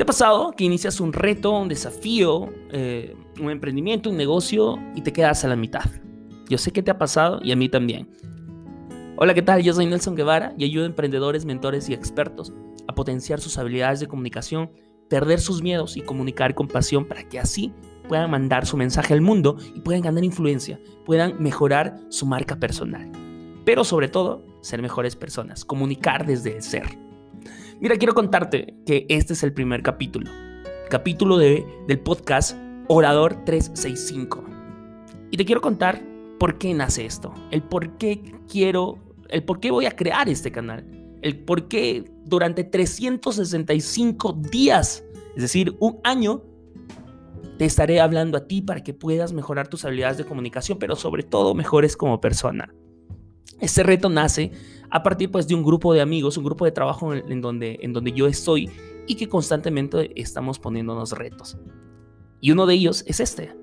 ¿Te ha pasado que inicias un reto, un desafío, eh, un emprendimiento, un negocio y te quedas a la mitad? Yo sé que te ha pasado y a mí también. Hola, ¿qué tal? Yo soy Nelson Guevara y ayudo a emprendedores, mentores y expertos a potenciar sus habilidades de comunicación, perder sus miedos y comunicar con pasión para que así puedan mandar su mensaje al mundo y puedan ganar influencia, puedan mejorar su marca personal. Pero sobre todo, ser mejores personas, comunicar desde el ser. Mira, quiero contarte que este es el primer capítulo, capítulo de, del podcast Orador 365. Y te quiero contar por qué nace esto, el por qué quiero, el por qué voy a crear este canal, el por qué durante 365 días, es decir, un año, te estaré hablando a ti para que puedas mejorar tus habilidades de comunicación, pero sobre todo mejores como persona. Este reto nace a partir pues, de un grupo de amigos, un grupo de trabajo en, donde, en donde yo estoy y que constantemente estamos poniéndonos retos. Y uno de ellos es este.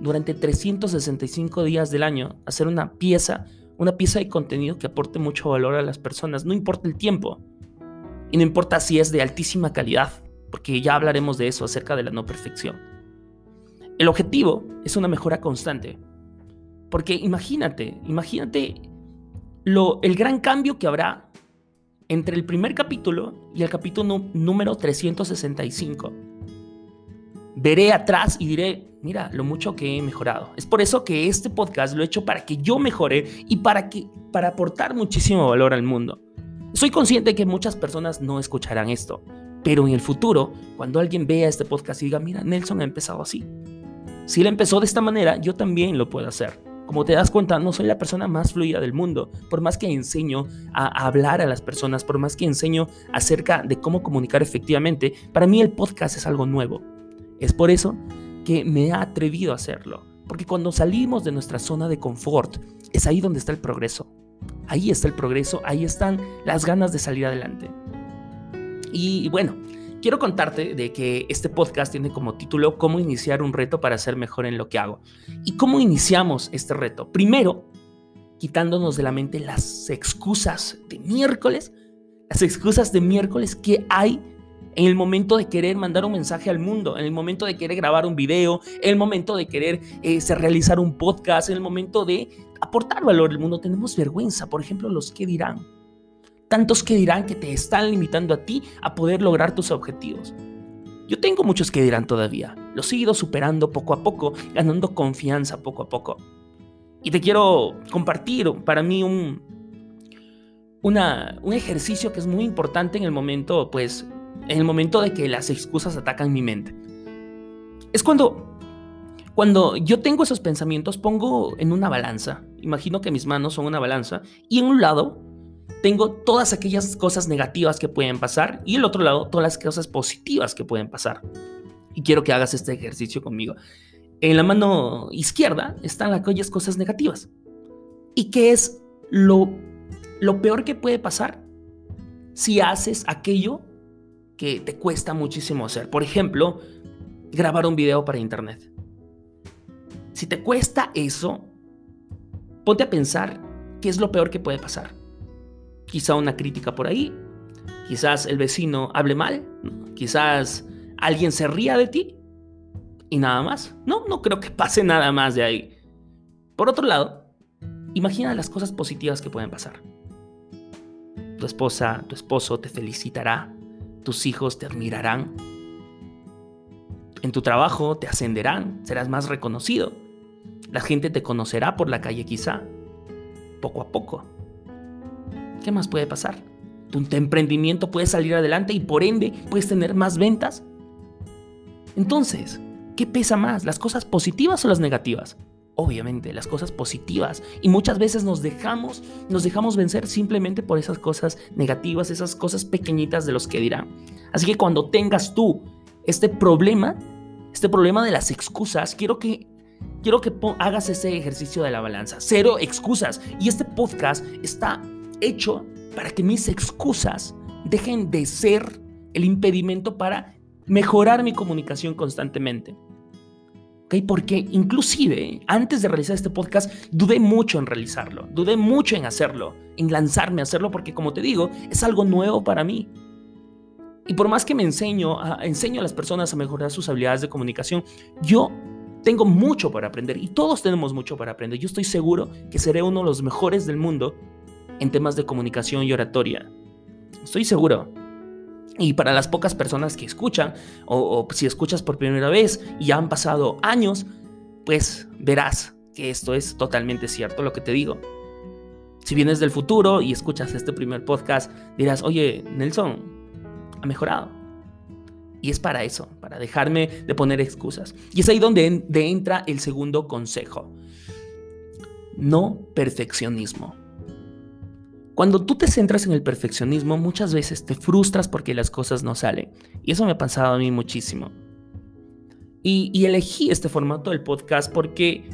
Durante 365 días del año, hacer una pieza, una pieza de contenido que aporte mucho valor a las personas, no importa el tiempo. Y no importa si es de altísima calidad, porque ya hablaremos de eso acerca de la no perfección. El objetivo es una mejora constante. Porque imagínate, imagínate el gran cambio que habrá entre el primer capítulo y el capítulo número 365. Veré atrás y diré, mira, lo mucho que he mejorado. Es por eso que este podcast lo he hecho para que yo mejore y para, que, para aportar muchísimo valor al mundo. Soy consciente que muchas personas no escucharán esto, pero en el futuro, cuando alguien vea este podcast y diga, mira, Nelson ha empezado así. Si él empezó de esta manera, yo también lo puedo hacer. Como te das cuenta, no soy la persona más fluida del mundo. Por más que enseño a hablar a las personas, por más que enseño acerca de cómo comunicar efectivamente, para mí el podcast es algo nuevo. Es por eso que me he atrevido a hacerlo. Porque cuando salimos de nuestra zona de confort, es ahí donde está el progreso. Ahí está el progreso, ahí están las ganas de salir adelante. Y bueno, quiero contarte de que este podcast tiene como título Cómo iniciar un reto para ser mejor en lo que hago. ¿Y cómo iniciamos este reto? Primero, quitándonos de la mente las excusas de miércoles, las excusas de miércoles que hay en el momento de querer mandar un mensaje al mundo, en el momento de querer grabar un video, en el momento de querer eh, realizar un podcast, en el momento de aportar valor al mundo. Tenemos vergüenza, por ejemplo, los que dirán. Tantos que dirán que te están limitando a ti a poder lograr tus objetivos. Yo tengo muchos que dirán todavía. Los he ido superando poco a poco, ganando confianza poco a poco. Y te quiero compartir para mí un, un ejercicio que es muy importante en el momento, pues, en el momento de que las excusas atacan mi mente. Es cuando, cuando yo tengo esos pensamientos, pongo en una balanza. Imagino que mis manos son una balanza y en un lado tengo todas aquellas cosas negativas que pueden pasar y el otro lado todas las cosas positivas que pueden pasar. Y quiero que hagas este ejercicio conmigo. En la mano izquierda están aquellas cosas negativas. ¿Y qué es lo, lo peor que puede pasar si haces aquello que te cuesta muchísimo hacer? Por ejemplo, grabar un video para internet. Si te cuesta eso, ponte a pensar qué es lo peor que puede pasar quizá una crítica por ahí, quizás el vecino hable mal, quizás alguien se ría de ti y nada más. No, no creo que pase nada más de ahí. Por otro lado, imagina las cosas positivas que pueden pasar. Tu esposa, tu esposo te felicitará, tus hijos te admirarán, en tu trabajo te ascenderán, serás más reconocido, la gente te conocerá por la calle quizá, poco a poco. ¿Qué más puede pasar? Tu emprendimiento puede salir adelante y por ende puedes tener más ventas. Entonces, ¿qué pesa más? ¿Las cosas positivas o las negativas? Obviamente, las cosas positivas. Y muchas veces nos dejamos, nos dejamos vencer simplemente por esas cosas negativas, esas cosas pequeñitas de los que dirán. Así que cuando tengas tú este problema, este problema de las excusas, quiero que quiero que hagas ese ejercicio de la balanza. Cero excusas. Y este podcast está hecho para que mis excusas dejen de ser el impedimento para mejorar mi comunicación constantemente. ¿Okay? Porque inclusive antes de realizar este podcast dudé mucho en realizarlo, dudé mucho en hacerlo, en lanzarme a hacerlo porque como te digo, es algo nuevo para mí. Y por más que me enseño a, enseño a las personas a mejorar sus habilidades de comunicación, yo tengo mucho para aprender y todos tenemos mucho para aprender. Yo estoy seguro que seré uno de los mejores del mundo en temas de comunicación y oratoria. Estoy seguro. Y para las pocas personas que escuchan, o, si escuchas por primera vez y ya han pasado años, pues verás que esto es totalmente cierto lo que te digo. Si vienes del futuro y escuchas este primer podcast, dirás, oye, Nelson, ha mejorado. Y es para eso, para dejarme de poner excusas. Y es ahí donde entra el segundo consejo. No perfeccionismo. Cuando tú te centras en el perfeccionismo, muchas veces te frustras porque las cosas no salen. Y eso me ha pasado a mí muchísimo. Y, elegí este formato del podcast porque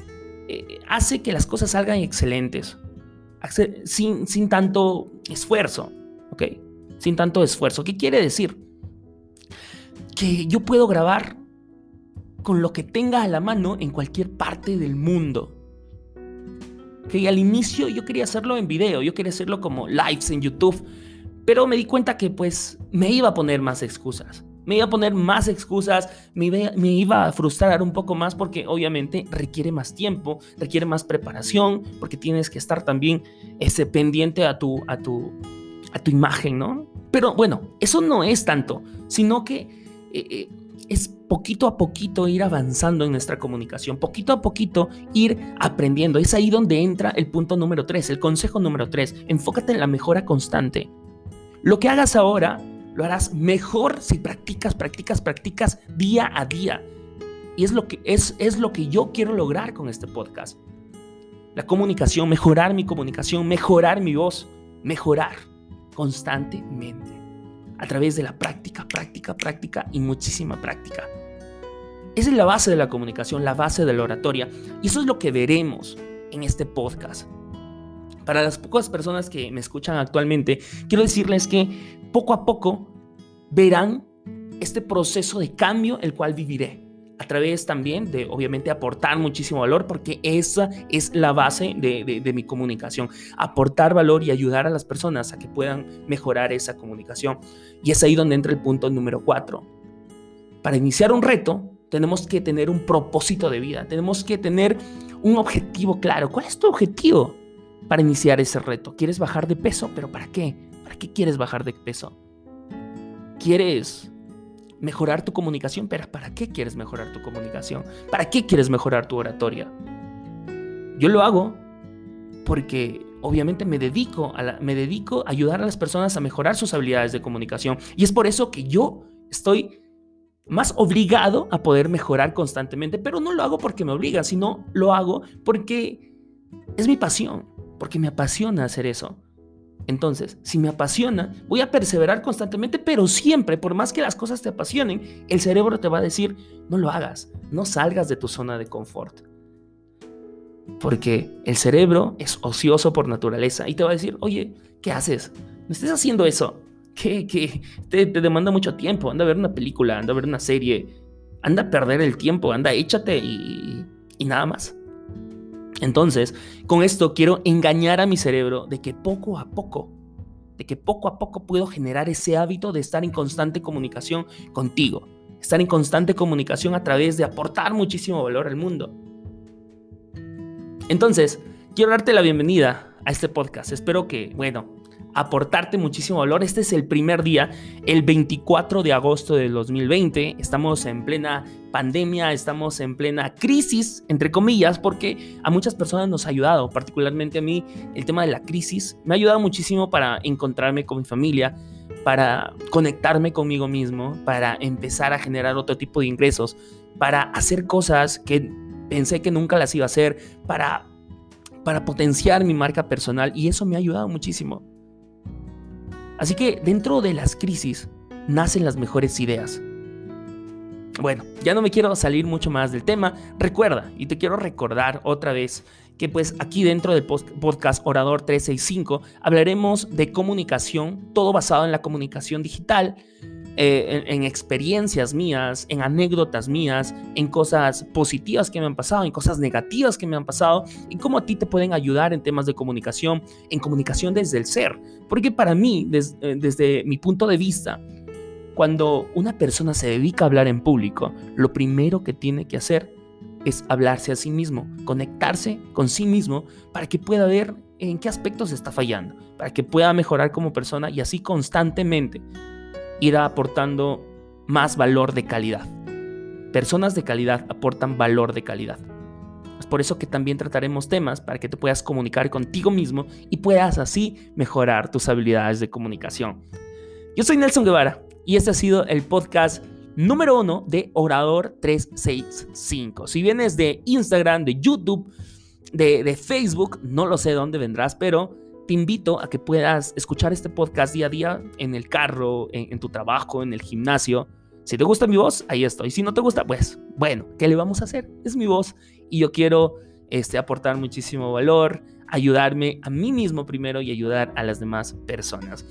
eh, hace que las cosas salgan excelentes, sin, sin tanto esfuerzo, ¿ok? Sin tanto esfuerzo. ¿Qué quiere decir? Que yo puedo grabar con lo que tenga a la mano en cualquier parte del mundo que al inicio yo quería hacerlo en video, yo quería hacerlo como lives en YouTube, pero me di cuenta que pues me iba a poner más excusas. Me iba a poner más excusas, me iba, a frustrar un poco más porque obviamente requiere más tiempo, requiere más preparación, porque tienes que estar también ese pendiente a tu, a tu, a tu imagen, ¿no? Pero bueno, eso no es tanto, sino que eh, eh, es poquito a poquito ir avanzando en nuestra comunicación, poquito a poquito ir aprendiendo. Es ahí donde entra el punto número 3, el consejo número 3. Enfócate en la mejora constante. Lo que hagas ahora lo harás mejor si practicas, practicas, practicas día a día. Y es lo que, es, es lo que yo quiero lograr con este podcast. La comunicación, mejorar mi comunicación, mejorar mi voz, mejorar constantemente a través de la práctica, práctica, práctica y muchísima práctica. Esa es la base de la comunicación, la base de la oratoria. Y eso es lo que veremos en este podcast. Para las pocas personas que me escuchan actualmente, quiero decirles que poco a poco verán este proceso de cambio el cual viviré a través también de, obviamente, aportar muchísimo valor, porque esa es la base de, mi comunicación, aportar valor y ayudar a las personas a que puedan mejorar esa comunicación. Y es ahí donde entra el punto número cuatro. Para iniciar un reto, tenemos que tener un propósito de vida, tenemos que tener un objetivo claro. ¿Cuál es tu objetivo para iniciar ese reto? ¿Quieres bajar de peso? ¿Pero para qué? ¿Para qué quieres bajar de peso? ¿Quieres mejorar tu comunicación, pero ¿para qué quieres mejorar tu comunicación? ¿Para qué quieres mejorar tu oratoria? Yo lo hago porque obviamente me dedico a me dedico a ayudar a las personas a mejorar sus habilidades de comunicación y es por eso que yo estoy más obligado a poder mejorar constantemente, pero no lo hago porque me obliga, sino lo hago porque es mi pasión, porque me apasiona hacer eso. Entonces, si me apasiona, voy a perseverar constantemente, pero siempre, por más que las cosas te apasionen, el cerebro te va a decir, no lo hagas, no salgas de tu zona de confort. Porque el cerebro es ocioso por naturaleza y te va a decir, oye, ¿qué haces? No estés haciendo eso. ¿Qué? ¿Qué? Te, demanda mucho tiempo. Anda a ver una película, anda a ver una serie. Anda a perder el tiempo, anda, échate y, y nada más. Entonces, con esto quiero engañar a mi cerebro de que poco a poco, de que poco a poco puedo generar ese hábito de estar en constante comunicación contigo, estar en constante comunicación a través de aportar muchísimo valor al mundo. Entonces, quiero darte la bienvenida a este podcast. Espero que, bueno, aportarte muchísimo valor. Este es el primer día, el 24 de agosto del 2020. Estamos en plena pandemia, estamos en plena crisis, entre comillas, porque a muchas personas nos ha ayudado, particularmente a mí, el tema de la crisis me ha ayudado muchísimo para encontrarme con mi familia, para conectarme conmigo mismo, para empezar a generar otro tipo de ingresos, para hacer cosas que pensé que nunca las iba a hacer, para, para potenciar mi marca personal y eso me ha ayudado muchísimo. Así que dentro de las crisis nacen las mejores ideas. Bueno, ya no me quiero salir mucho más del tema. Recuerda, y te quiero recordar otra vez, que pues aquí dentro del podcast Orador 365 hablaremos de comunicación, todo basado en la comunicación digital, eh, en, experiencias mías, en anécdotas mías, en cosas positivas que me han pasado, en cosas negativas que me han pasado, y cómo a ti te pueden ayudar en temas de comunicación, en comunicación desde el ser. Porque para mí, eh, desde mi punto de vista, cuando una persona se dedica a hablar en público, lo primero que tiene que hacer es hablarse a sí mismo, conectarse con sí mismo para que pueda ver en qué aspectos está fallando, para que pueda mejorar como persona y así constantemente ir aportando más valor de calidad. Personas de calidad aportan valor de calidad. Es por eso que también trataremos temas para que te puedas comunicar contigo mismo y puedas así mejorar tus habilidades de comunicación. Yo soy Nelson Guevara y este ha sido el podcast número uno de Orador 365. Si vienes de Instagram, de YouTube, de, Facebook, no lo sé dónde vendrás, pero te invito a que puedas escuchar este podcast día a día en el carro, en, tu trabajo, en el gimnasio. Si te gusta mi voz, ahí estoy. Si no te gusta, pues bueno, ¿qué le vamos a hacer? Es mi voz y yo quiero este, aportar muchísimo valor, ayudarme a mí mismo primero y ayudar a las demás personas.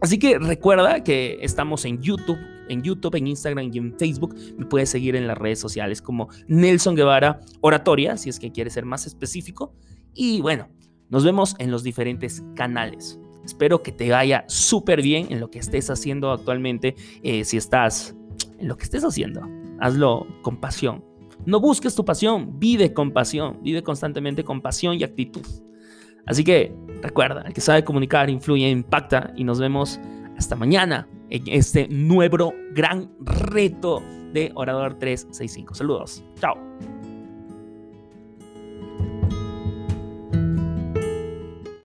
Así que recuerda que estamos en YouTube, en YouTube, en Instagram y en Facebook. Me puedes seguir en las redes sociales como Nelson Guevara Oratoria, si es que quieres ser más específico. Y bueno, nos vemos en los diferentes canales. Espero que te vaya súper bien en lo que estés haciendo actualmente. Eh, si estás en lo que estés haciendo, hazlo con pasión. No busques tu pasión, vive con pasión, vive constantemente con pasión y actitud. Así que recuerda, el que sabe comunicar influye, impacta y nos vemos hasta mañana en este nuevo gran reto de Orador 365. Saludos. Chao.